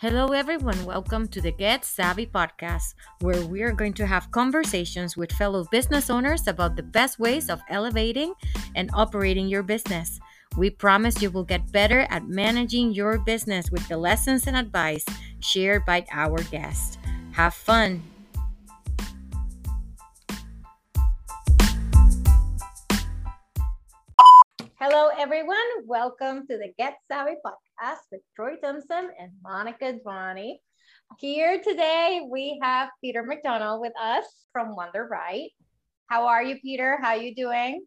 Hello, everyone. Welcome to the Get Savvy podcast, where we are going to have conversations with fellow business owners about the best ways of elevating and operating your business. We promise you will get better at managing your business with the lessons and advice shared by our guests. Have fun. Everyone. Welcome to the Get Savvy podcast with Troy Thompson and Monica Dwani. Here today, we have Peter Macdonald with us from Wunderite. How are you, Peter? How are you doing?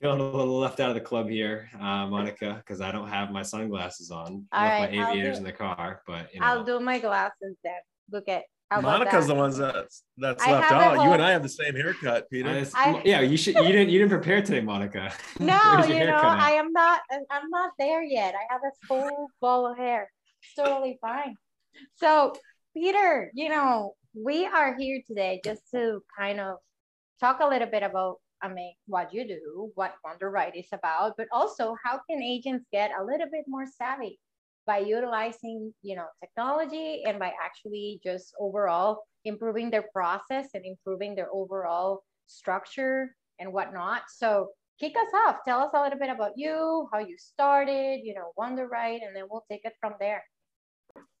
Feeling a little left out of the club here, uh, Monica, because I don't have my sunglasses on. I All left right, my aviators do- in the car, but you know. I'll do my glasses then. Look at Monica's the ones that's that's I left have a out. You and I have the same haircut, I Peter. just- I- yeah, you should. You didn't. You didn't prepare today, Monica. No, you know, at? I am not. I'm not there yet. I have a full ball of hair. It's totally fine. So, Peter, you know, we are here today just to kind of talk a little bit about, I mean, what you do, what Wunderite is about, but also how can agents get a little bit more savvy by utilizing, you know, technology and by actually just overall improving their process and improving their overall structure and whatnot. So kick us off. Tell us a little bit about you, how you started, you know, Wunderite, and then we'll take it from there.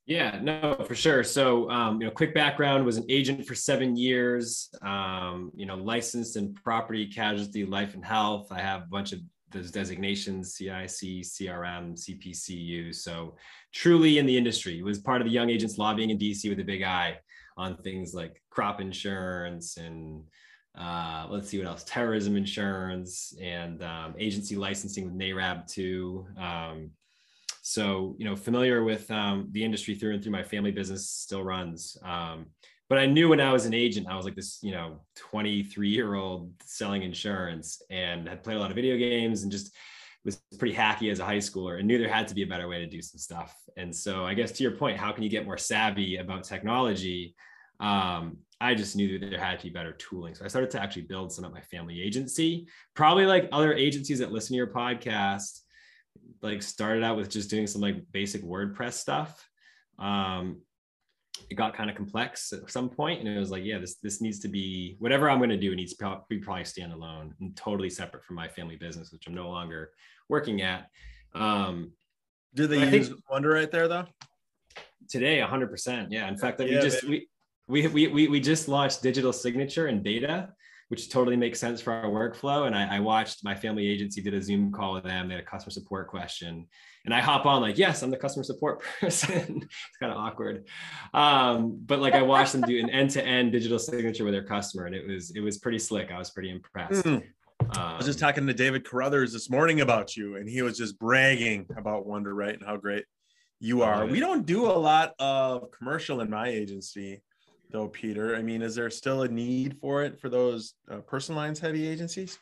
Yeah, no, for sure. So, um, you know, quick background was an agent for seven years. Um, you know, licensed in property, casualty, life, and health. I have a bunch of those designations: CIC, CRM, CPCU. So, truly in the industry. Was part of the Young Agents lobbying in DC with a big eye on things like crop insurance and uh, let's see what else, terrorism insurance and um, agency licensing with NARAB too. Um, so, you know, familiar with um, the industry through and through my family business still runs. But I knew when I was an agent, I was like this, you know, 23 year old selling insurance and had played a lot of video games and just was pretty hacky as a high schooler and knew there had to be a better way to do some stuff. And so I guess to your point, how can you get more savvy about technology? Um, I just knew that there had to be better tooling. So I started to actually build some at my family agency, probably like other agencies that listen to your podcast, like started out with just doing some like basic WordPress stuff. Um, it got kind of complex at some point, and it was like, yeah, this this needs to be whatever I'm going to do. It needs to be probably standalone and totally separate from my family business, which I'm no longer working at. Um, Do they I think- use Wunderite there though? today 100% yeah in fact we Yeah, just we, we we we we just launched digital signature and data which totally makes sense for our workflow and I, I watched my family agency did a zoom call with them they had a customer support question and i hop on like yes i'm the customer support person it's kind of awkward um, but like i watched them do an end-to-end digital signature with their customer and it was it was pretty slick i was pretty impressed Mm. I was just Um, talking to David Carruthers this morning about you, and he was just bragging about Wunderite and how great you are. We don't do a lot of commercial in my agency, though, Peter. I mean, is there still a need for it for those uh, personal lines heavy agencies?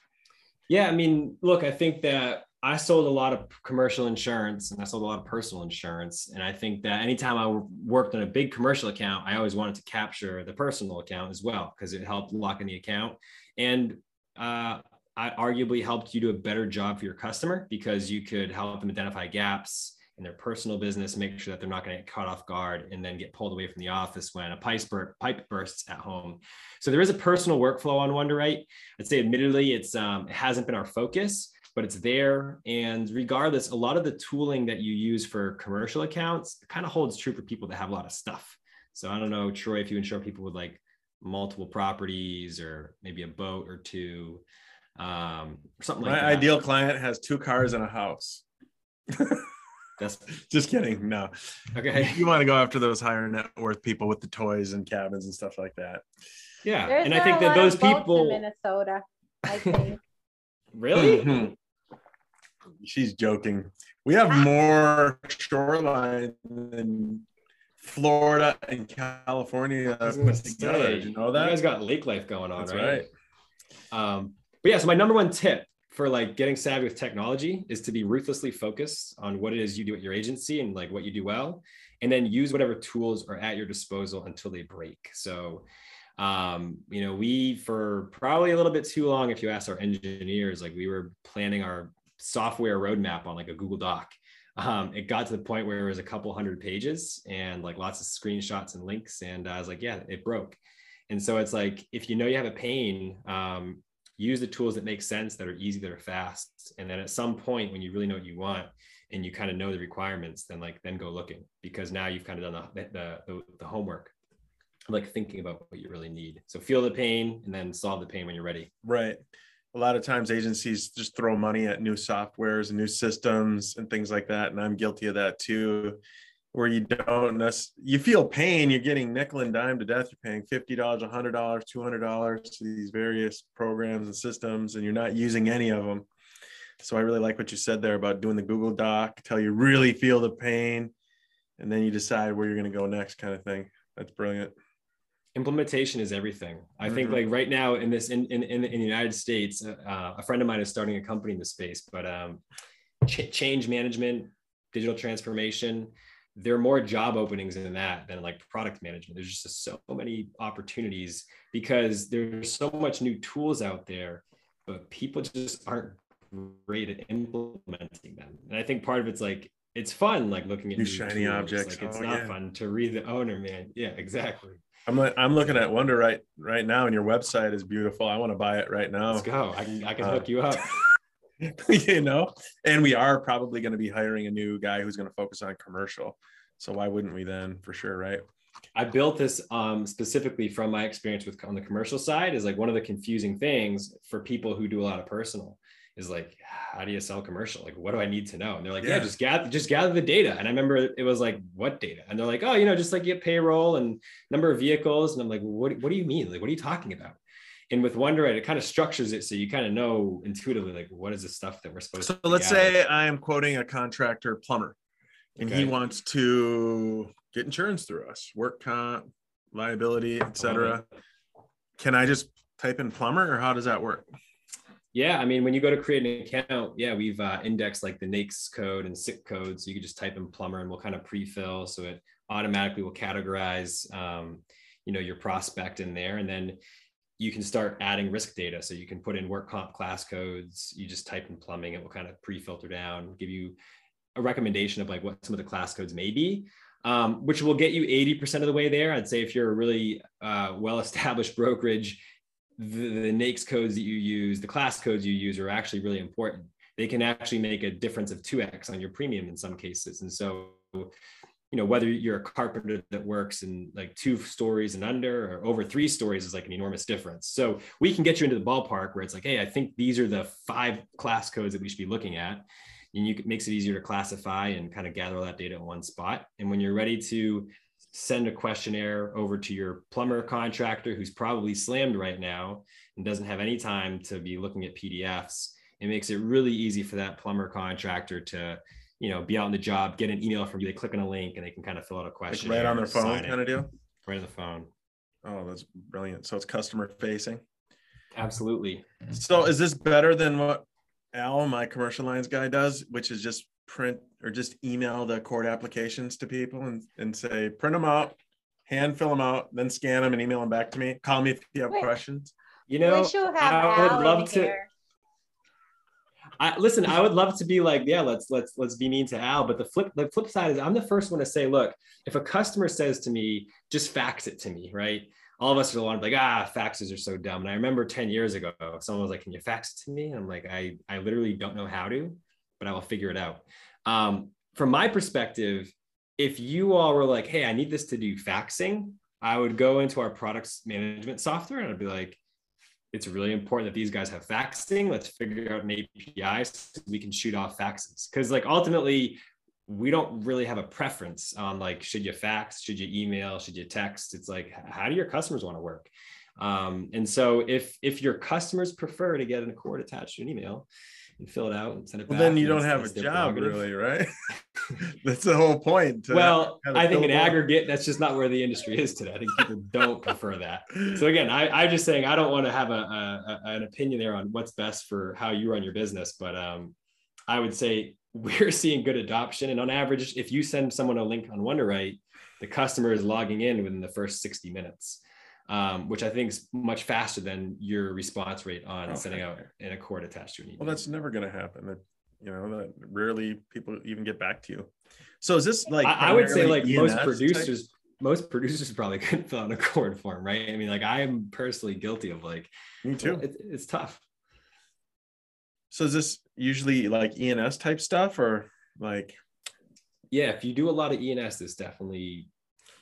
Yeah, I mean, look, I think that I sold a lot of commercial insurance and I sold a lot of personal insurance. And I think that anytime I worked on a big commercial account, I always wanted to capture the personal account as well because it helped lock in the account. And uh, I arguably helped you do a better job for your customer because you could help them identify gaps in their personal business, make sure that they're not going to get caught off guard and then get pulled away from the office when a pipe, pipe bursts at home. So there is a personal workflow on Wunderite. I'd say admittedly, it's um, it hasn't been our focus, but it's there. And regardless, a lot of the tooling that you use for commercial accounts kind of holds true for people that have a lot of stuff. So I don't know, Troy, if you insure people with like multiple properties or maybe a boat or two, um, or something like that. my ideal client has two cars and a house. That's Just kidding. No, okay. you want to go after those higher net worth people with the toys and cabins and stuff like that. Yeah, There's and I think that those people in Minnesota, I think. really. She's joking. We have more shoreline than Florida and California I was gonna put together. say, Did you know You that? guys got lake life going on, That's right? right. Um, but yeah, so my number one tip for like getting savvy with technology is to be ruthlessly focused on what it is you do at your agency and like what you do well, and then use whatever tools are at your disposal until they break. So, um, you know, we for probably a little bit too long, if you ask our engineers, like we were planning our software roadmap on like a Google Doc. um, it got to the point where it was a couple hundred pages and like lots of screenshots and links. And I was like, yeah, it broke. And so it's like, if you know you have a pain, um, use the tools that make sense, that are easy, that are fast. And then at some point, when you really know what you want and you kind of know the requirements, then like, then go looking because now you've kind of done the, the, the, the homework like thinking about what you really need. So feel the pain and then solve the pain when you're ready. Right. A lot of times agencies just throw money at new softwares and new systems and things like that. And I'm guilty of that too, where you don't you feel pain, you're getting nickel and dime to death. You're paying $50, $100, $200 to these various programs and systems, and you're not using any of them. So I really like what you said there about doing the Google Doc until you really feel the pain. And then you decide where you're going to go next kind of thing. That's brilliant implementation is everything. I mm-hmm. think like right now in this in in in, in the United States, uh, a friend of mine is starting a company in the space, but um, ch- change management, digital transformation. There are more job openings in that than like product management. There's just so many opportunities because there's so much new tools out there, but people just aren't great at implementing them. And I think part of it's like it's fun, like looking at new, shiny tools. objects. Like it's oh, not yeah. fun to read the owner, man. Yeah, exactly. I'm like, I'm looking at Wunderite right now, and your website is beautiful. I want to buy it right now. Let's go. I can I can uh, hook you up. you know, and we are probably going to be hiring a new guy who's going to focus on commercial. So why wouldn't we then, for sure, right? I built this um, specifically from my experience with on the commercial side. Is like one of the confusing things for people who do a lot of personal is like, how do you sell commercial? Like, what do I need to know? And they're like, yeah, yeah just gather, just gather the data. And I remember it was like, what data? And they're like, oh, you know, just like get payroll and number of vehicles. And I'm like, what, what do you mean? Like, what are you talking about? And with Wunderite, it kind of structures it so you kind of know intuitively, like, what is the stuff that we're supposed so to. So let's say I am quoting a contractor plumber, and okay. he wants to get insurance through us, work comp, liability, etc. Uh-huh. Can I just type in plumber, or how does that work? Yeah, I mean, when you go to create an account, yeah, we've uh, indexed like the NAICS code and SIC code. So you can just type in plumber and we'll kind of pre-fill. So it automatically will categorize, um, you know, your prospect in there. And then you can start adding risk data. So you can put in work comp class codes. You just type in plumbing, it will kind of pre-filter down, give you a recommendation of like what some of the class codes may be. Um, which will get you 80% of the way there. I'd say if you're a really uh, well-established brokerage, the, the NAICS codes that you use, the class codes you use are actually really important. They can actually make a difference of 2x on your premium in some cases. And so, you know, whether you're a carpenter that works in like two stories and under or over three stories is like an enormous difference. So we can get you into the ballpark where it's like, hey, I think these are the five class codes that we should be looking at. And you it makes it easier to classify and kind of gather all that data in one spot. And when you're ready to send a questionnaire over to your plumber contractor who's probably slammed right now and doesn't have any time to be looking at PDFs. It makes it really easy for that plumber contractor to, you know, be out on the job, get an email from you, they click on a link and they can kind of fill out a question. Like right on their phone kind of deal? Right on the phone. Oh, that's brilliant. So it's customer facing. Absolutely. So is this better than what Al, my commercial lines guy does, which is just print or just email the ACORD applications to people and, and say, print them out, hand fill them out, then scan them and email them back to me. Call me if you have Wait. questions. You know, I would love to. I, listen, I would love to be like, yeah, let's let's let's be mean to Al. But the flip the flip side is, I'm the first one to say, look, if a customer says to me, just fax it to me, right? All of us are the one like, ah, faxes are so dumb. And I remember 10 years ago, someone was like, can you fax it to me? And I'm like, I I literally don't know how to but I will figure it out. Um, from my perspective, if you all were like, hey, I need this to do faxing, I would go into our products management software and I'd be like, it's really important that these guys have faxing. Let's figure out an API so we can shoot off faxes. Because like ultimately, we don't really have a preference on like should you fax, should you email, should you text. It's like how do your customers want to work? Um, and so if if your customers prefer to get an ACORD attached to an email, and fill it out and send it well, back. Then you don't have a job, really, right? that's the whole point. Well, I think in aggregate, that's just not where the industry is today. I think people don't prefer that. So again, I, am just saying I don't want to have a, a, an opinion there on what's best for how you run your business, but um, I would say we're seeing good adoption. And on average, if you send someone a link on Wunderite, the customer is logging in within the first 60 minutes um, which I think is much faster than your response rate on okay. sending out an ACORD attached to an email. Well, that's never going to happen. That you know that rarely people even get back to you so is this like I, I would say like most producers type? most producers probably couldn't fill out a cord form right i mean like i am personally guilty of like me too it, it's tough so is this usually like E&S type stuff or like yeah if you do a lot of E&S this definitely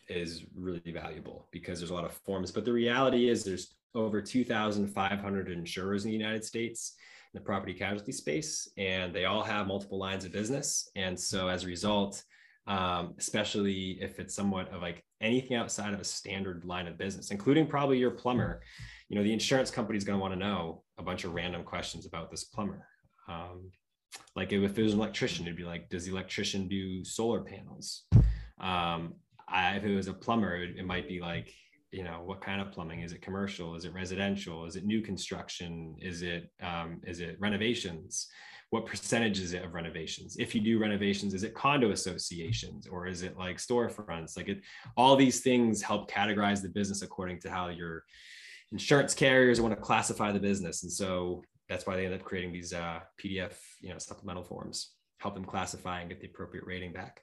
is really valuable because there's a lot of forms but the reality is there's over 2500 insurers in the united states in the property casualty space and they all have multiple lines of business. And so as a result um, especially if it's somewhat of like anything outside of a standard line of business including probably your plumber you know the insurance company is going to want to know a bunch of random questions about this plumber. Um, like if it was an electrician it'd be like does the electrician do solar panels? Um, I, if it was a plumber it, it might be like you know what kind of plumbing? Is it commercial? Is it residential? Is it new construction? Is it um, is it renovations? What percentage is it of renovations? If you do renovations is it condo associations or is it like storefronts? Like it all these things help categorize the business according to how your insurance carriers want to classify the business. And so that's why they end up creating these uh, pdf you know supplemental forms help them classify and get the appropriate rating back.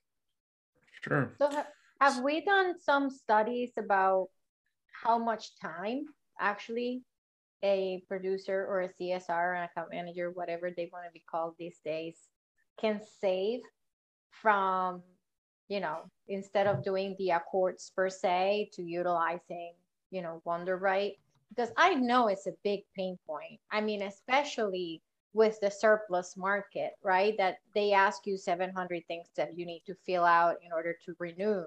Sure. So ha- have we done some studies about how much time actually a producer or a CSR, an account manager, whatever they want to be called these days, can save from, you know, instead of doing the ACORDs per se to utilizing, you know, Wunderite? Because I know it's a big pain point. I mean, especially with the surplus market, right? That they ask you 700 things that you need to fill out in order to renew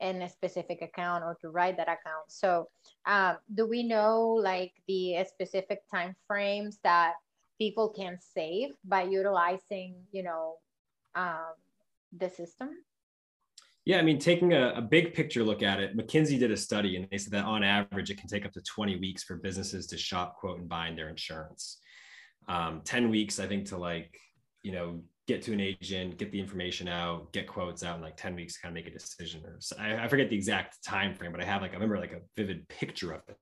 in a specific account or to write that account. So, um, do we know like the specific time frames that people can save by utilizing, you know, um, the system? Yeah, I mean, taking a, a, big picture look at it, McKinsey did a study and they said that on average, it can take up to 20 weeks for businesses to shop, quote, and bind their insurance. Um, 10 weeks, I think, to like, you know, get to an agent, get the information out, get quotes out in like 10 weeks to kind of make a decision. Or so I, I forget the exact time frame, but I have like, I remember like a vivid picture of it.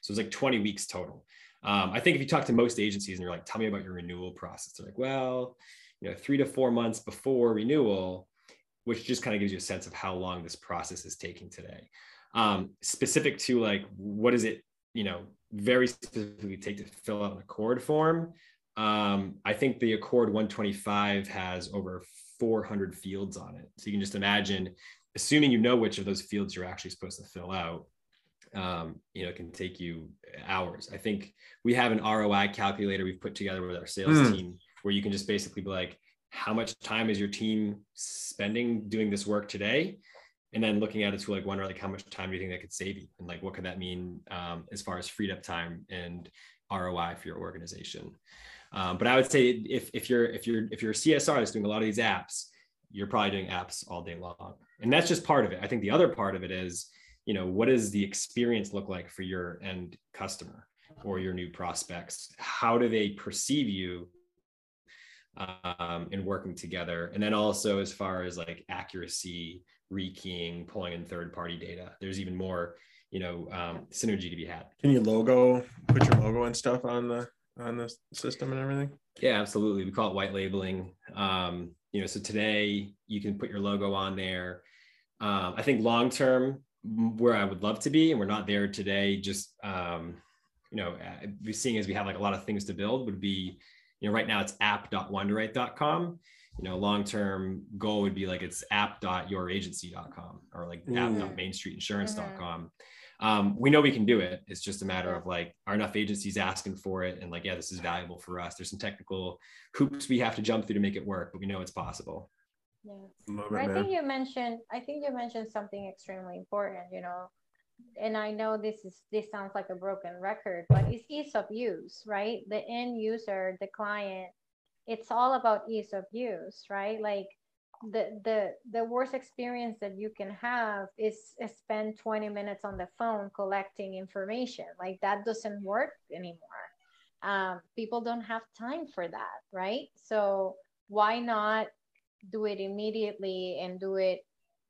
So it was like 20 weeks total. Um, I think if you talk to most agencies and you're like, tell me about your renewal process, they're like, well, you know, three to four months before renewal, which just kind of gives you a sense of how long this process is taking today. Um, specific to like, what is it, you know, very specifically take to fill out an ACORD form. Um, I think the ACORD 125 has over 400 fields on it. So you can just imagine, assuming you know which of those fields you're actually supposed to fill out, um, you know, it can take you hours. I think we have an ROI calculator we've put together with our sales mm. team where you can just basically be like, how much time is your team spending doing this work today? And then looking at it to like wonder like how much time do you think that could save you? And like what could that mean um, as far as freed up time and ROI for your organization? Um, but I would say if, if you're if you're if you're a CSR that's doing a lot of these apps, you're probably doing apps all day long. And that's just part of it. I think the other part of it is, you know, what does the experience look like for your end customer or your new prospects? How do they perceive you um, in working together? And then also as far as like accuracy, rekeying, pulling in third party data, there's even more, you know, um, synergy to be had. Can you logo, put your logo and stuff on the on the system and everything? Yeah, absolutely. We call it white labeling. Um, you know, so today you can put your logo on there. Um, I think long term, where I would love to be, and we're not there today, just um, you know, uh, seeing as we have like a lot of things to build, would be, you know, right now it's app.wunderite.com. You know, long term goal would be like it's app.youragency.com or like mm. app.mainstreetinsurance.com. Mm um, we know we can do it. It's just a matter of like, are enough agencies asking for it? And like, yeah, this is valuable for us. There's some technical hoops we have to jump through to make it work, but we know it's possible. Yeah. I think you mentioned, I think you mentioned something extremely important, you know, and I know this is, this sounds like a broken record, but it's ease of use, right? The end user, the client, it's all about ease of use, right? Like the the the worst experience that you can have is, spend 20 minutes on the phone collecting information. Like that doesn't work anymore. Um, people don't have time for that right? So why not do it immediately and do it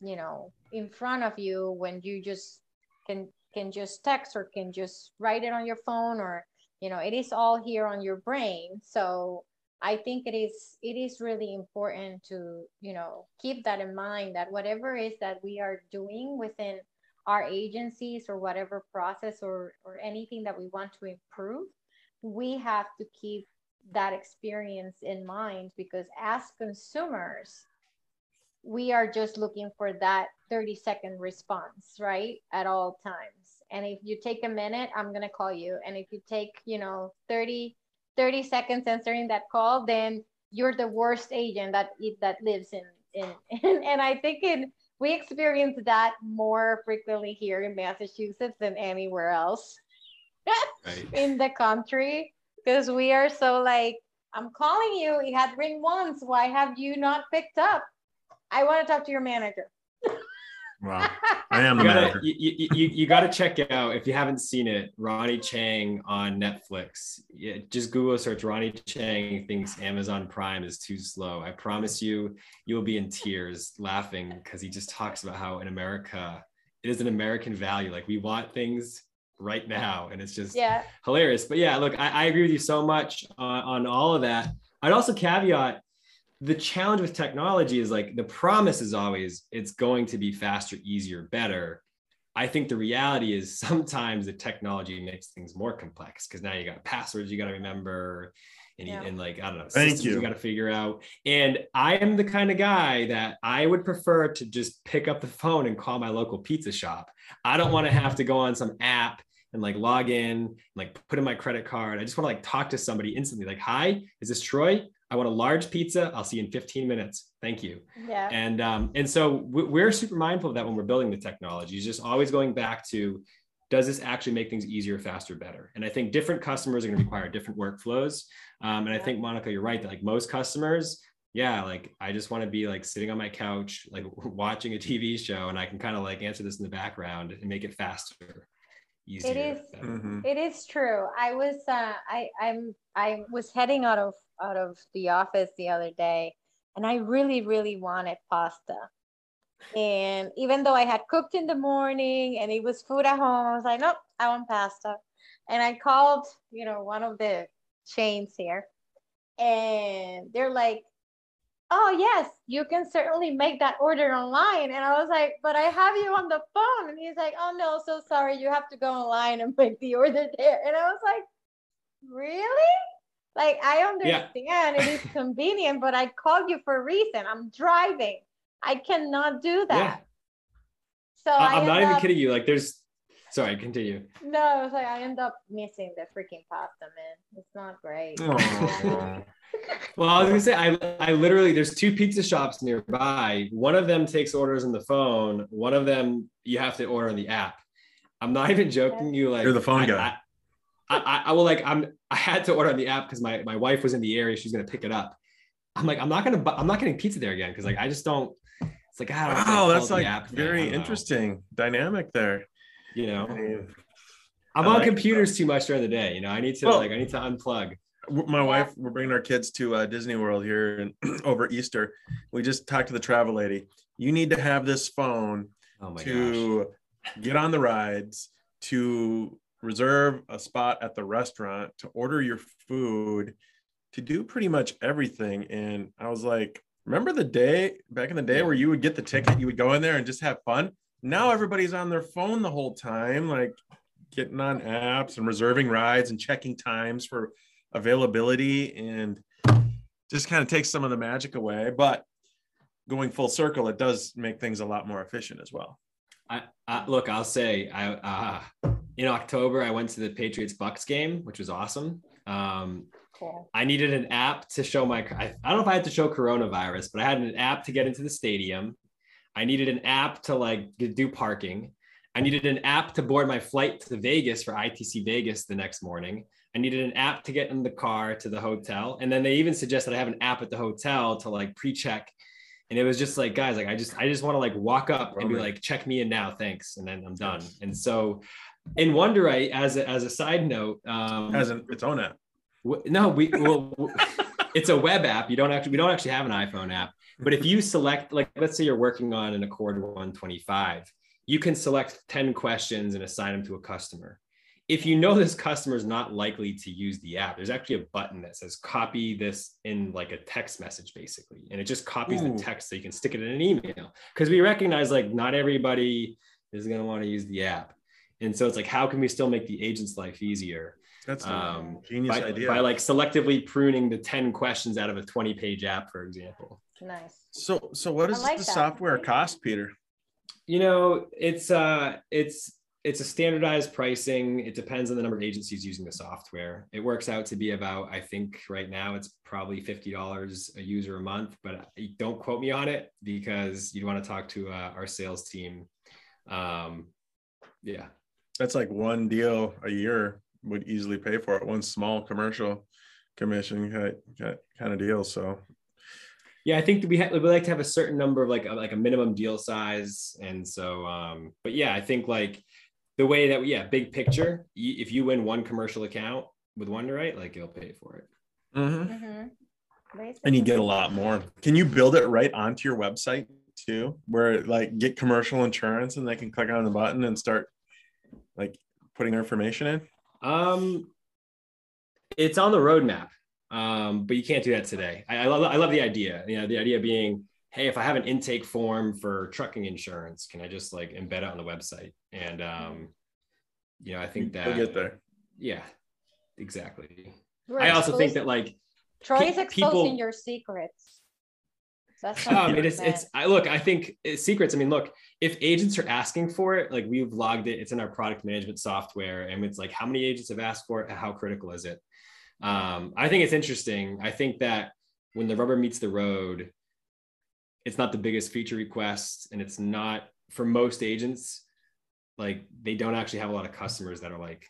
you know in front of you when you just can can just text or can just write it on your phone or you know it is all here on your brain. So I think it is it is really important to you know keep that in mind that whatever is that we are doing within our agencies or whatever process or or anything that we want to improve, we have to keep that experience in mind because as consumers, we are just looking for that 30 second response, right? At all times. And if you take a minute, I'm going to call you. And if you take, you know, 30 30 seconds answering that call, then you're the worst agent that that lives in in, in and I think in we experience that more frequently here in Massachusetts than anywhere else right. in the country because we are so like I'm calling you. It had ring once. Why have you not picked up? I want to talk to your manager. Wow. I am you gotta, you, you, you, gotta check out if you haven't seen it, Ronny Chieng on Netflix. Yeah, just Google search Ronny Chieng thinks Amazon Prime is too slow. I promise you, you'll be in tears laughing because he just talks about how in America, it is an American value. Like we want things right now. And it's just yeah. hilarious. But yeah, look, I, I agree with you so much on, on all of that. I'd also caveat the challenge with technology is like the promise is always it's going to be faster, easier, better. I think the reality is sometimes the technology makes things more complex because now you got passwords you got to remember and, yeah. and like I don't know, Thank you. you got to figure out. And I am the kind of guy that I would prefer to just pick up the phone and call my local pizza shop. I don't want to have to go on some app and like log in, and like put in my credit card. I just want to like talk to somebody instantly. Like, hi, is this Troy? I want a large pizza. I'll see you in 15 minutes. Thank you. Yeah. And um, and so we're super mindful of that when we're building the technology. It's just always going back to, does this actually make things easier, faster, better? And I think different customers are going to require different workflows. Um, and I think Monica, you're right that like most customers, yeah, like I just want to be like sitting on my couch, like watching a TV show, and I can kind of like answer this in the background and make it faster. Easier, it is mm-hmm. it is true i was uh i i'm i was heading out of out of the office the other day and I really, really wanted pasta. And even though I had cooked in the morning and it was food at home, I was like, nope, I want pasta. And I called, you know, one of the chains here and they're like, oh, yes, you can certainly make that order online. And I was like, but I have you on the phone. And he's like, oh, no, so sorry. You have to go online and make the order there. And I was like, really? Like I understand yeah. it is convenient, but I called you for a reason. I'm driving. I cannot do that. Yeah. So I, am not even kidding you. Like there's sorry, continue. No, I was like I end up missing the freaking pasta, man. It's not great. well, I was gonna say I I literally there's two pizza shops nearby. One of them takes orders on the phone. One of them you have to order on the app. I'm not even joking. You like you're the phone I, guy. I, I, I will like I'm I had to order on the app because my my wife was in the area. She's gonna pick it up. I'm like I'm not gonna I'm not getting pizza there again because like I just don't. It's like ah, wow, that's like very interesting dynamic there. You know, I mean, I'm I on like computers too much during the day. You know, I need to well, like I need to unplug. My wife, we're bringing our kids to uh, Disney World here and over Easter. We just talked to the travel lady. You need to have this phone oh to gosh. get on the rides, to reserve a spot at the restaurant, to order your food, to do pretty much everything. And I was like, remember the day back in the day where you would get the ticket, you would go in there and just have fun? Now everybody's on their phone the whole time, like getting on apps and reserving rides and checking times for availability and just kind of takes some of the magic away. But going full circle, it does make things a lot more efficient as well. I, I look, I'll say, I uh, in October, I went to the Patriots Bucks game, which was awesome. Um, cool. I needed an app to show my, I, I, don't know if I had to show coronavirus, but I had an app to get into the stadium. I needed an app to like do parking. I needed an app to board my flight to Vegas for ITC Vegas the next morning. I needed an app to get in the car to the hotel. And then they even suggested I have an app at the hotel to like pre-check. And it was just like, guys, like I just I just want to like walk up and be like, check me in now, thanks. And then I'm done. And so in Wunderite, as a, as a side note, um, has an, its own app. W- no, we well, it's a web app. You don't actually we don't actually have an iPhone app. But if you select, like, let's say you're working on an ACORD 125, you can select 10 questions and assign them to a customer. if you know this customer is not likely to use the app, there's actually a button that says copy this in like a text message, basically. And it just copies Ooh. the text so you can stick it in an email. Because we recognize like not everybody is going to want to use the app. And so it's like, how can we still make the agent's life easier? That's a um, genius by, idea. By like selectively pruning the 10 questions out of a 20 page app, for example. Nice. So, so what does like the that. software cost, Peter? You know, it's, uh, it's, it's a standardized pricing. It depends on the number of agencies using the software. It works out to be about, I think right now it's probably $50 a user a month, but don't quote me on it because you'd want to talk to uh, our sales team. Um, yeah. That's like one deal a year would easily pay for it. One small commercial commission kind kind of deal. So yeah, I think we ha- we like to have a certain number of like a, like a minimum deal size, and so um, but yeah, I think like the way that we, yeah, big picture, if you win one commercial account with Wunderite, like you'll pay for it. Mm-hmm. Mm-hmm. And you get a lot more. Can you build it right onto your website too, where like get commercial insurance and they can click on the button and start like putting their information in? Um, it's on the roadmap, um, but you can't do that today. I, I, love I love the idea. You know, the idea being hey, if I have an intake form for trucking insurance, can I just like embed it on the website? And um, you know, I think that we'll get there. Yeah, exactly. We're I also think that like Troy's pe- exposing people, your secrets. That's um, it is. It's. I look. I think secrets. I mean, look. If agents are asking for it, like we've logged it. It's in our product management software, and it's like how many agents have asked for it. How critical is it? Um, I think it's interesting. I think that when the rubber meets the road, it's not the biggest feature request and it's not for most agents like they don't actually have a lot of customers that are like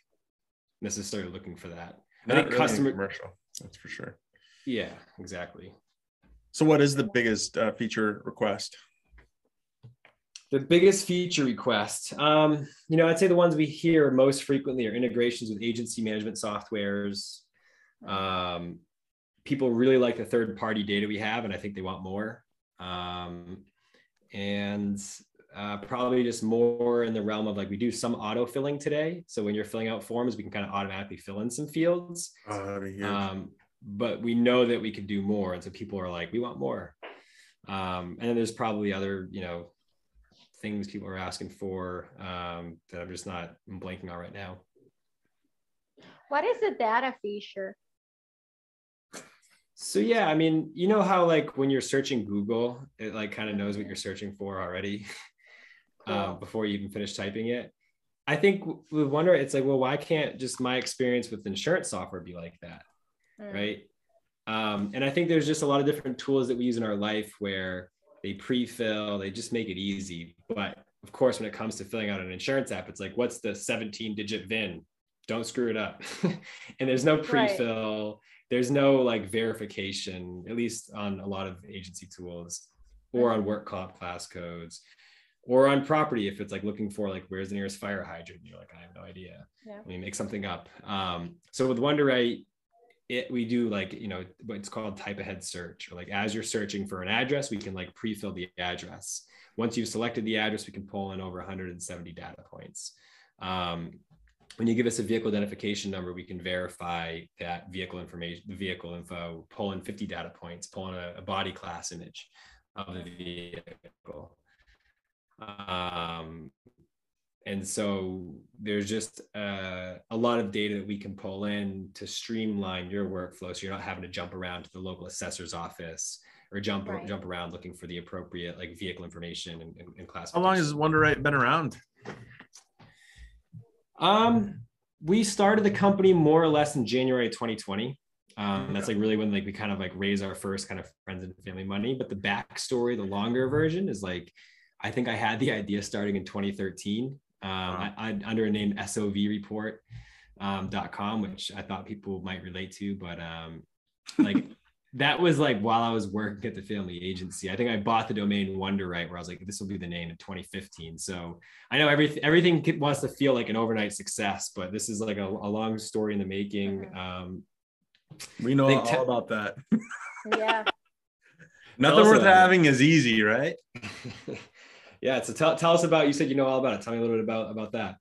necessarily looking for that not I think really customer commercial that's for sure yeah exactly so what is the biggest uh, feature request the biggest feature request um, you know i'd say the ones we hear most frequently are integrations with agency management softwares um, people really like the third party data we have and i think they want more um, and uh, probably just more in the realm of like we do some auto filling today. So when you're filling out forms, we can kind of automatically fill in some fields. Oh, um, but we know that we could do more, and so people are like, we want more. Um, and then there's probably other, you know, things people are asking for um, that I'm just not I'm blanking on right now. What is the data feature? So yeah, I mean, you know how like when you're searching Google, it like kind of knows what you're searching for already uh, before you even finish typing it. I think we wonder it's like, well, why can't just my experience with insurance software be like that, mm. right? Um, and I think there's just a lot of different tools that we use in our life where they pre-fill, they just make it easy. But of course, when it comes to filling out an insurance app, it's like, what's the 17-digit VIN? Don't screw it up. and there's no pre-fill. Right there's no like verification, at least on a lot of agency tools or on mm-hmm. work comp class codes or on property if it's like looking for like where's the nearest fire hydrant you're like i have no idea yeah. let me make something up um, so with Wunderite it we do like you know what's called type ahead search or like as you're searching for an address we can like pre-fill the address once you've selected the address we can pull in over 170 data points um, when you give us a vehicle identification number, we can verify that vehicle information, the vehicle info, pull in 50 data points, pull in a, a body class image of the vehicle. Um, and so there's just uh, a lot of data that we can pull in to streamline your workflow so you're not having to jump around to the local assessor's office or jump right. jump around looking for the appropriate like vehicle information and, and, and class. How long has Wunderite been around? Um, we started the company more or less in January 2020. Um, that's like really when like we kind of like raise our first kind of friends and family money. But the backstory, the longer version, is like I think I had the idea starting in 2013 um, wow. I, I, under a name SOV report um, .com, which I thought people might relate to, but um, like that was like while I was working at the family agency. I think I bought the domain Wunderite, where I was like, this will be the name in 2015. So I know everything everything wants to feel like an overnight success, but this is like a, a long story in the making. Mm-hmm. Um, we know all te- about that. yeah. Nothing worth having is easy, right? yeah. So tell, tell us about. You said you know all about it. Tell me a little bit about about that.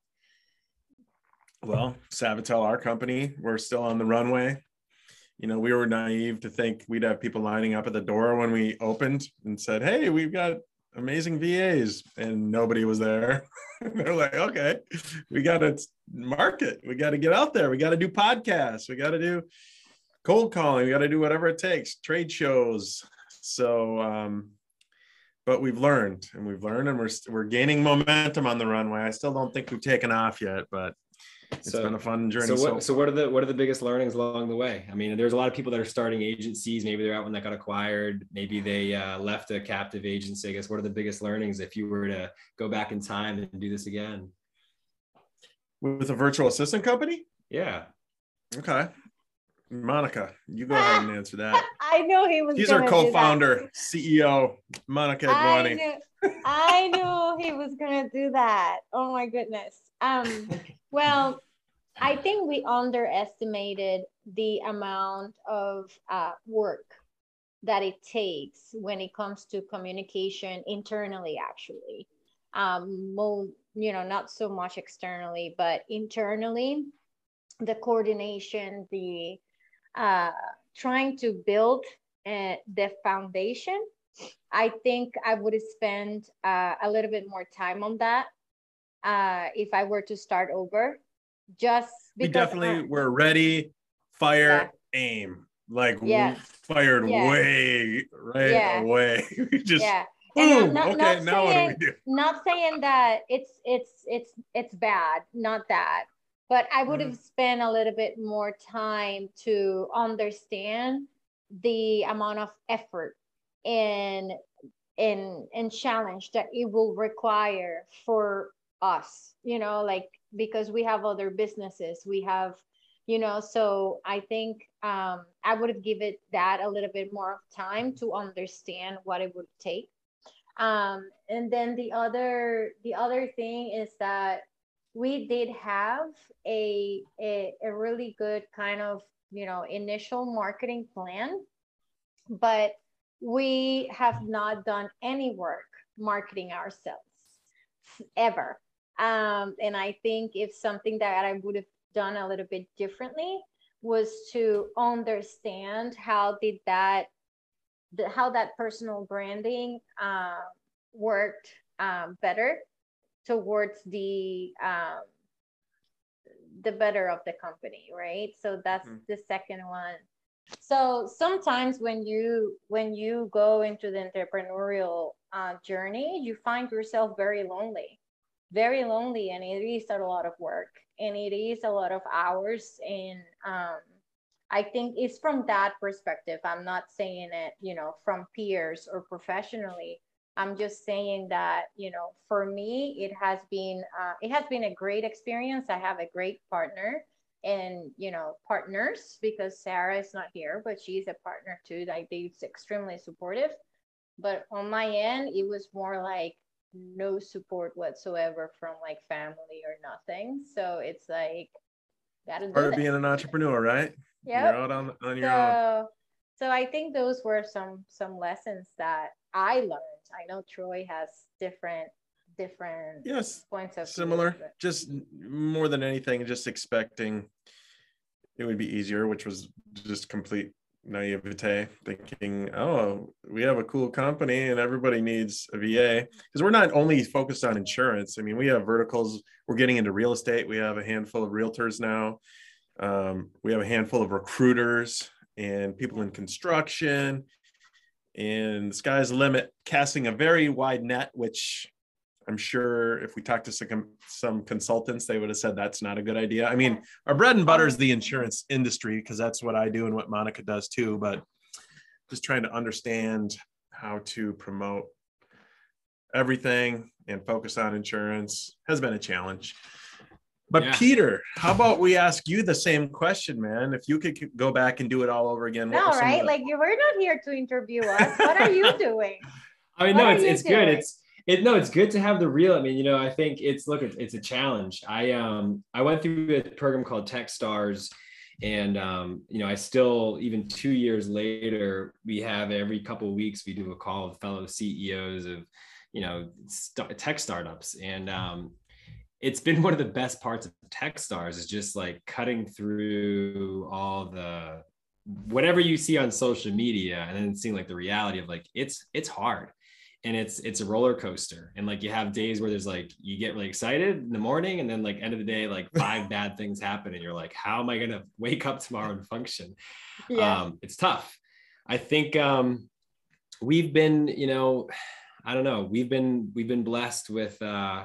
Well, Savitel, our company, we're still on the runway. You know, we were naive to think we'd have people lining up at the door when we opened and said, Hey, we've got amazing VAs. And nobody was there. They're like, okay, we got to market. We got to get out there. We got to do podcasts. We got to do cold calling. We got to do whatever it takes, trade shows. So, um, but we've learned and we've learned and we're, we're gaining momentum on the runway. I still don't think we've taken off yet, but it's so, been a fun journey. So what, so, so what are the what are the biggest learnings along the way? I mean, there's a lot of people that are starting agencies. Maybe they're out when that got acquired. Maybe they uh, left a captive agency. I guess what are the biggest learnings if you were to go back in time and do this again? With a virtual assistant company? Yeah. Okay. Monica, you go ahead and answer that. I know he was. He's our co-founder, CEO, Monica I knew, I knew he was gonna do that. Oh my goodness. Um, well, I think we underestimated the amount of uh, work that it takes when it comes to communication internally, actually. Um, more, you know, not so much externally, but internally, the coordination, the uh, trying to build uh, the foundation. I think I would spend uh, a little bit more time on that uh, if I were to start over. Just because we definitely were ready, fire, yeah. aim. Like yeah. fired yeah. way right yeah. away. we just yeah. Boom. Not, okay, not now saying, what do we do? Not saying that it's it's it's it's bad, not that. But I would have mm. spent a little bit more time to understand the amount of effort and and and challenge that it will require for us you know like because we have other businesses we have you know so i think um, i would have given that a little bit more of time to understand what it would take um, and then the other the other thing is that we did have a, a, a really good kind of you know initial marketing plan but we have not done any work marketing ourselves ever. Um, and I think if something that I would have done a little bit differently was to understand how did that, the, how that personal branding uh, worked um, better towards the um, the better of the company, right? So that's mm-hmm. the second one. So sometimes when you when you go into the entrepreneurial uh, journey, you find yourself very lonely very lonely and it is a lot of work and it is a lot of hours and um, i think it's from that perspective i'm not saying it you know from peers or professionally i'm just saying that you know for me it has been uh, it has been a great experience i have a great partner and you know partners because sarah is not here but she's a partner too like they're extremely supportive but on my end it was more like no support whatsoever from like family or nothing. So it's like gotta part of being an entrepreneur, right? Yeah. You're out on, on your so, own. So I think those were some some lessons that I learned. I know Troy has different different yes points of similar. view, just more than anything just expecting it would be easier which was just complete naivete thinking oh we have a cool company and everybody needs a va because we're not only focused on insurance. I mean we have verticals. We're getting into real estate. We have a handful of realtors now. Um, we have a handful of recruiters and people in construction and the sky's the limit casting a very wide net which I'm sure if we talked to some, some consultants, they would have said that's not a good idea. I mean, our bread and butter is the insurance industry because that's what I do and what Monica does too. But just trying to understand how to promote everything and focus on insurance has been a challenge. But yeah. Peter, how about we ask you the same question, man? If you could go back and do it all over again. No, right? The- like you were not here to interview us. What are you doing? I mean, what no, it's it's doing? good. It's it no, it's good to have the real. I mean, you know, I think it's look, it's, it's a challenge. I um I went through a program called Techstars, and um, you know, I still even two years later, we have every couple of weeks we do a call with fellow CEOs of, you know, st- tech startups, and um, it's been one of the best parts of Techstars is just like cutting through all the whatever you see on social media and then seeing like the reality of like it's it's hard and it's it's a roller coaster. And like you have days where there's like you get really excited in the morning and then like end of the day like five bad things happen and you're like how am i going to wake up tomorrow and function? Yeah. um it's tough. I think um we've been you know i don't know we've been we've been blessed with uh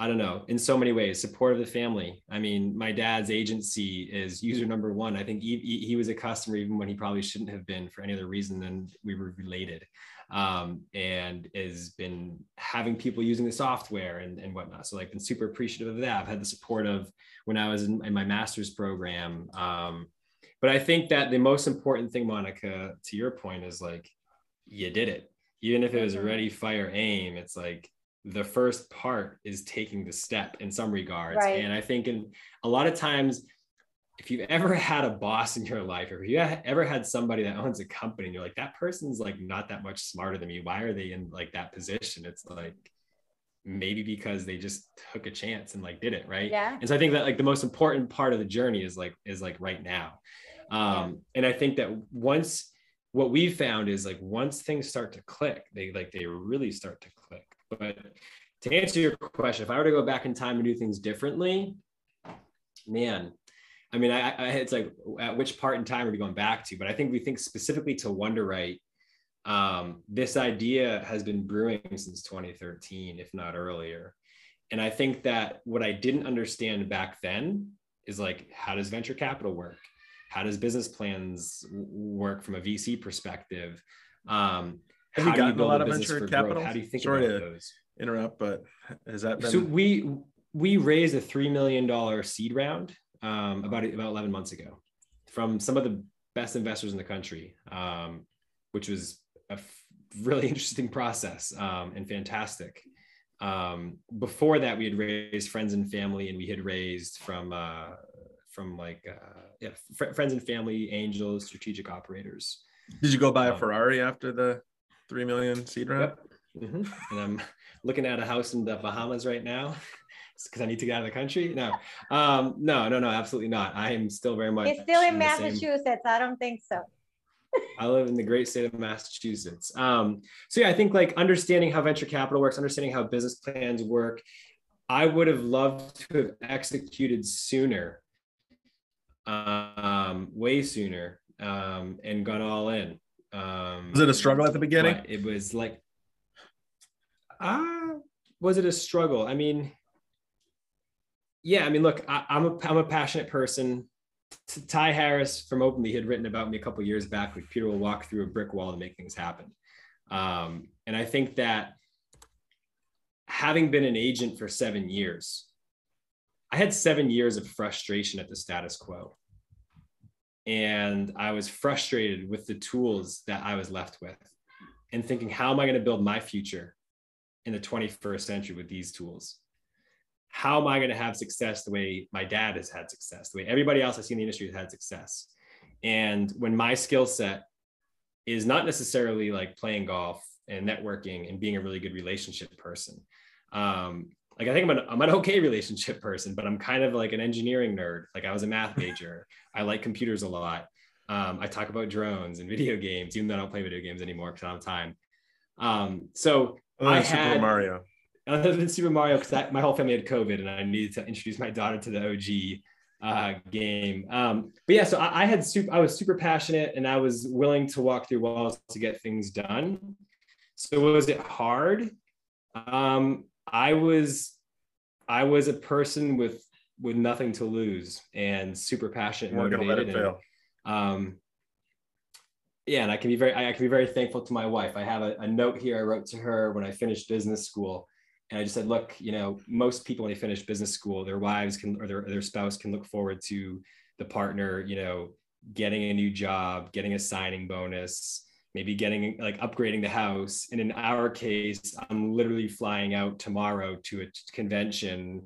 I don't know, in so many ways, support of the family. I mean, my dad's agency is user number one. I think he, he was a customer even when he probably shouldn't have been for any other reason than we were related um, and has been having people using the software and, and whatnot. So like been super appreciative of that. I've had the support of when I was in, in my master's program. Um, but I think that the most important thing, Monica, to your point is like, you did it. Even if it was mm-hmm. ready, fire, aim, it's like the first part is taking the step in some regards. Right. And I think in a lot of times if you've ever had a boss in your life or if you ever had somebody that owns a company and you're like that person's like not that much smarter than me why are they in like that position it's like maybe because they just took a chance and like did it right yeah and so i think that like the most important part of the journey is like is like right now um yeah. and i think that once what we've found is like once things start to click they like they really start to click but to answer your question if i were to go back in time and do things differently man I mean, I, I, it's like at which part in time are we going back to? But I think we think specifically to Wunderite. Um, this idea has been brewing since 2013, if not earlier. And I think that what I didn't understand back then is like, how does venture capital work? How does business plans work from a VC perspective? Um, Have you gotten you a lot of venture capital? Growth? How do you think Sorry about those? Interrupt, but has that been? So we we raised a three million dollar seed round um, about about 11 months ago from some of the best investors in the country, um, which was a f- really interesting process um, and fantastic. Um, before that, we had raised friends and family, and we had raised from uh, from like uh, yeah, fr- friends and family, angels, strategic operators. Did you go buy a um, Ferrari after the three million seed round? Yep. Mm-hmm. And I'm looking at a house in the Bahamas right now because I need to get out of the country. No, um, no, no, no, absolutely not. I am still very much. It's still in, in Massachusetts. Same... I don't think so. I live in the great state of Massachusetts. Um, so yeah, I think like understanding how venture capital works, understanding how business plans work. I would have loved to have executed sooner, um, way sooner, um, and gone all in. Um, was it a struggle at the beginning? It was like, ah, uh, was it a struggle? I mean, yeah, I mean, look, I, am a I'm a passionate person. Ty Harris from Openly had written about me a couple years back. Like Peter will walk through a brick wall to make things happen, um, and I think that having been an agent for seven years, I had seven years of frustration at the status quo, and I was frustrated with the tools that I was left with, and thinking, how am I going to build my future in the 21st century with these tools? how am I going to have success the way my dad has had success, the way everybody else I see in the industry has had success? And when my skill set is not necessarily like playing golf and networking and being a really good relationship person. Um, like I think I'm an, I'm an okay relationship person, but I'm kind of like an engineering nerd. Like I was a math major. I like computers a lot. Um, I talk about drones and video games, even though I don't play video games anymore because I don't have time. Um, so I had, Super Mario other than Super Mario, because my whole family had COVID and I needed to introduce my daughter to the OG uh, game. Um, but yeah, so I, I, had super, I was super passionate and I was willing to walk through walls to get things done. So was it hard? Um, I was, I was a person with with nothing to lose and super passionate, motivated. And, um, yeah, and I can be very, I can be very thankful to my wife. I have a, a note here I wrote to her when I finished business school and I just said, look, you know, most people when they finish business school, their wives can or their, their spouse can look forward to the partner, you know, getting a new job, getting a signing bonus, maybe getting like upgrading the house. And in our case, I'm literally flying out tomorrow to a convention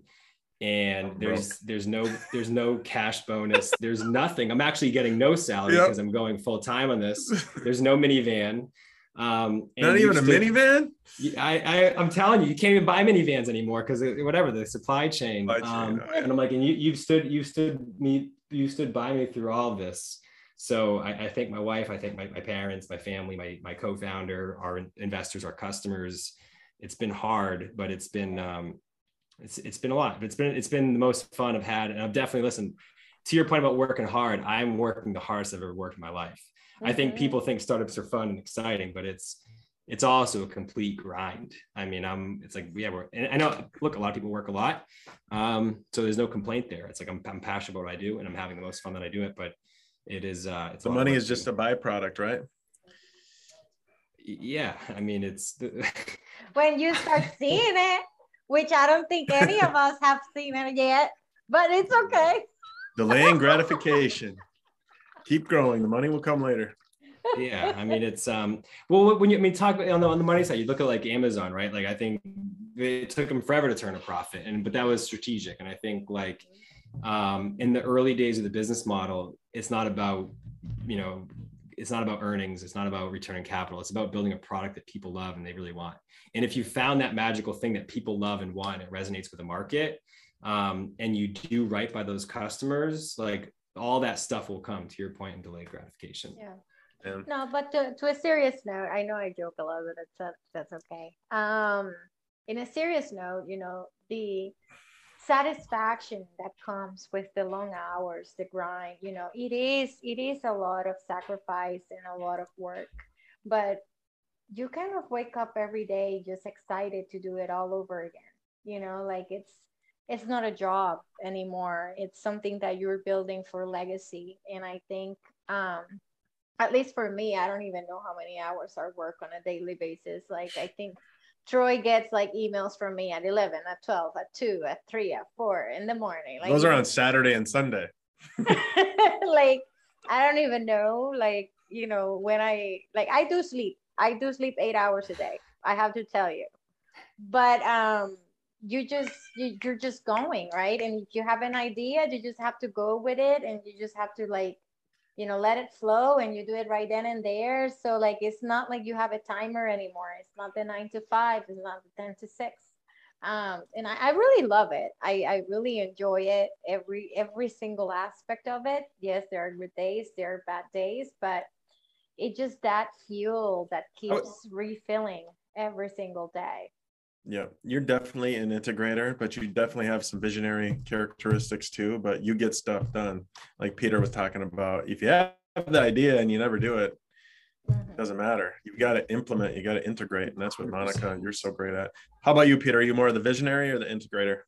and there's there's no there's no cash bonus there's nothing i'm actually getting no salary yep. because i'm going full time on this there's no minivan Um, Not even a minivan. I, I I'm telling you, you can't even buy minivans anymore because whatever the supply chain. Supply chain, um, oh. And I'm like, and you you've stood you stood me you stood by me through all this. So I, I thank my wife, I thank my, my parents, my family, my my co-founder, our investors, our customers. It's been hard, but it's been um, it's it's been a lot. But it's been it's been the most fun I've had, and I've definitely listened to your point about working hard. I'm working the hardest I've ever worked in my life. I think Mhm. people think startups are fun and exciting, but it's it's also a complete grind. I mean, I'm it's like yeah, we're and I know look, a lot of people work a lot. Um, so there's no complaint there. It's like I'm, I'm passionate about what I do and I'm having the most fun that I do it, but it is uh it's The money is just a byproduct, right? yeah. I mean it's the, when you start seeing it, which I don't think any of us have seen it yet, but it's okay. Delaying gratification. Keep growing. The money will come later. yeah i mean it's um well when you i mean talk on the on the money side you look at like amazon right like i think it took them forever to turn a profit and but that was strategic and i think like um in the early days of the business model it's not about you know it's not about earnings it's not about returning capital it's about building a product that people love and they really want and if you found that magical thing that people love and want and it resonates with the market um, and you do right by those customers like all that stuff will come to your point in delayed gratification Yeah. And No, but to, to a serious note, I know I joke a lot, but that's that's okay. Um, in a serious note, you know, the satisfaction that comes with the long hours, the grind, you know, it is it is a lot of sacrifice and a lot of work, but you kind of wake up every day just excited to do it all over again. You know, like it's it's not a job anymore. It's something that you're building for legacy, and I think um at least for me, I don't even know how many hours I work on a daily basis. Like I think Troy gets like emails from me at 11, at 12, at 2, at 3, at 4 in the morning. Like those are on Saturday and Sunday. like I don't even know like you know when I like I do sleep. I do sleep 8 hours a day. I have to tell you. But um you just you, you're just going, right? And if you have an idea, you just have to go with it and you just have to like you know let it flow and you do it right then and there. So like it's not like you have a timer anymore. It's not the nine to five it's not the 10 to six. Um, and I, I really love it. I, I really enjoy it every every single aspect of it. Yes there are good days there are bad days but it just that fuel that keeps refilling every single day Yeah, you're definitely an integrator, but you definitely have some visionary characteristics too. But you get stuff done, like Peter was talking about. If you have the idea and you never do it, it doesn't matter. You've got to implement. You got to integrate, and that's what Monica, you're so great at. How about you, Peter? Are you more of the visionary or the integrator?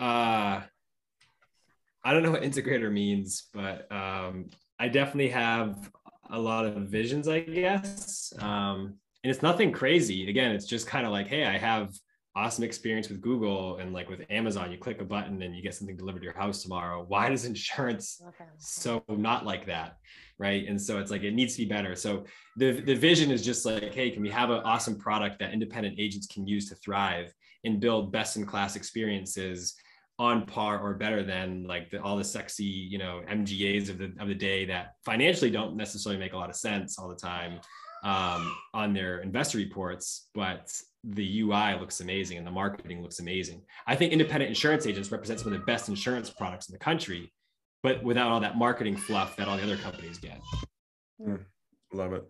uh i don't know what integrator means but um i definitely have a lot of visions i guess um and it's nothing crazy. Again it's just kind of like hey i have awesome experience with google and like with amazon. You click a button and you get something delivered to your house tomorrow. Why does insurance so not like that right? And so it's like it needs to be better. So the the vision is just like hey can we have an awesome product that independent agents can use to thrive and build best in class experiences on par or better than like the, all the sexy you know mgas of the of the day that financially don't necessarily make a lot of sense all the time um, on their investor reports but the ui looks amazing and the marketing looks amazing i think independent insurance agents represent some of the best insurance products in the country but without all that marketing fluff that all the other companies get Love it.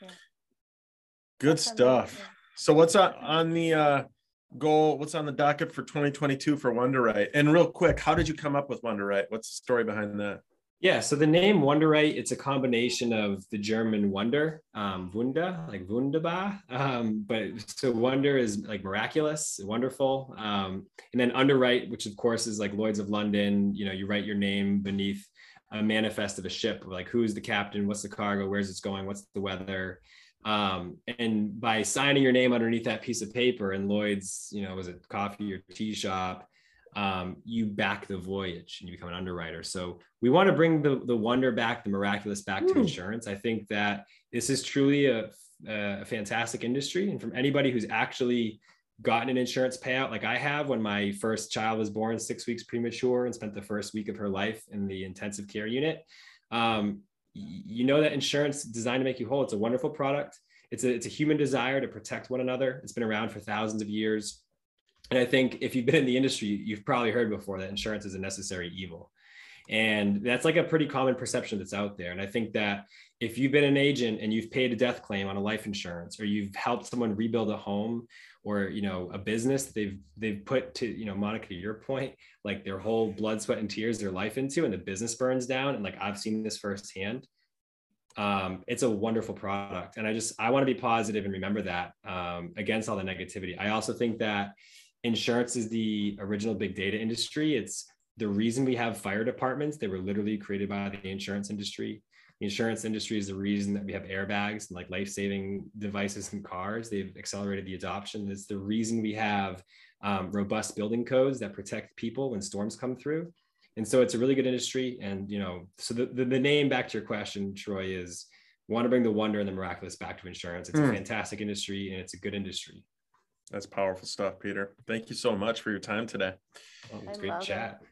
Yeah. Good That's stuff. amazing. So what's on, on the uh, goal? What's on the docket for 2022 for Wunderite? And real quick, how did you come up with Wunderite? What's the story behind that? Yeah, so the name Wunderite, it's a combination of the German wonder, um, Wunder, like wunderbar. Um, but so wonder is like miraculous, wonderful. Um, and then underwrite, which of course is like Lloyd's of London, you know, you write your name beneath a manifest of a ship, like who's the captain, what's the cargo, where's it's going, what's the weather. Um, and by signing your name underneath that piece of paper and Lloyd's, you know, was it coffee or tea shop, um, you back the voyage and you become an underwriter. So we want to bring the, the wonder back, the miraculous back to insurance. I think that this is truly a, a fantastic industry. And from anybody who's actually gotten an insurance payout, like I have when my first child was born six weeks premature and spent the first week of her life in the intensive care unit, um, you know that insurance designed to make you whole. It's a wonderful product. It's a, it's a human desire to protect one another. It's been around for thousands of years. And I think if you've been in the industry, you've probably heard before that insurance is a necessary evil. And that's like a pretty common perception that's out there. And I think that if you've been an agent and you've paid a death claim on a life insurance or you've helped someone rebuild a home or you know a business that they've they've put to you know monica to your point like their whole blood sweat and tears their life into and the business burns down and like i've seen this firsthand um, it's a wonderful product and i just i want to be positive and remember that um, against all the negativity i also think that insurance is the original big data industry it's the reason we have fire departments they were literally created by the insurance industry the insurance industry is the reason that we have airbags and like life-saving devices in cars. They've accelerated the adoption. It's the reason we have um, robust building codes that protect people when storms come through. And so it's a really good industry. And you know, so the, the, the name back to your question, Troy, is want to bring the wonder and the miraculous back to insurance. It's mm. a hmm. fantastic industry and it's a good industry. That's powerful stuff, Peter. Thank you so much for your time today. Oh, it's great chat. It.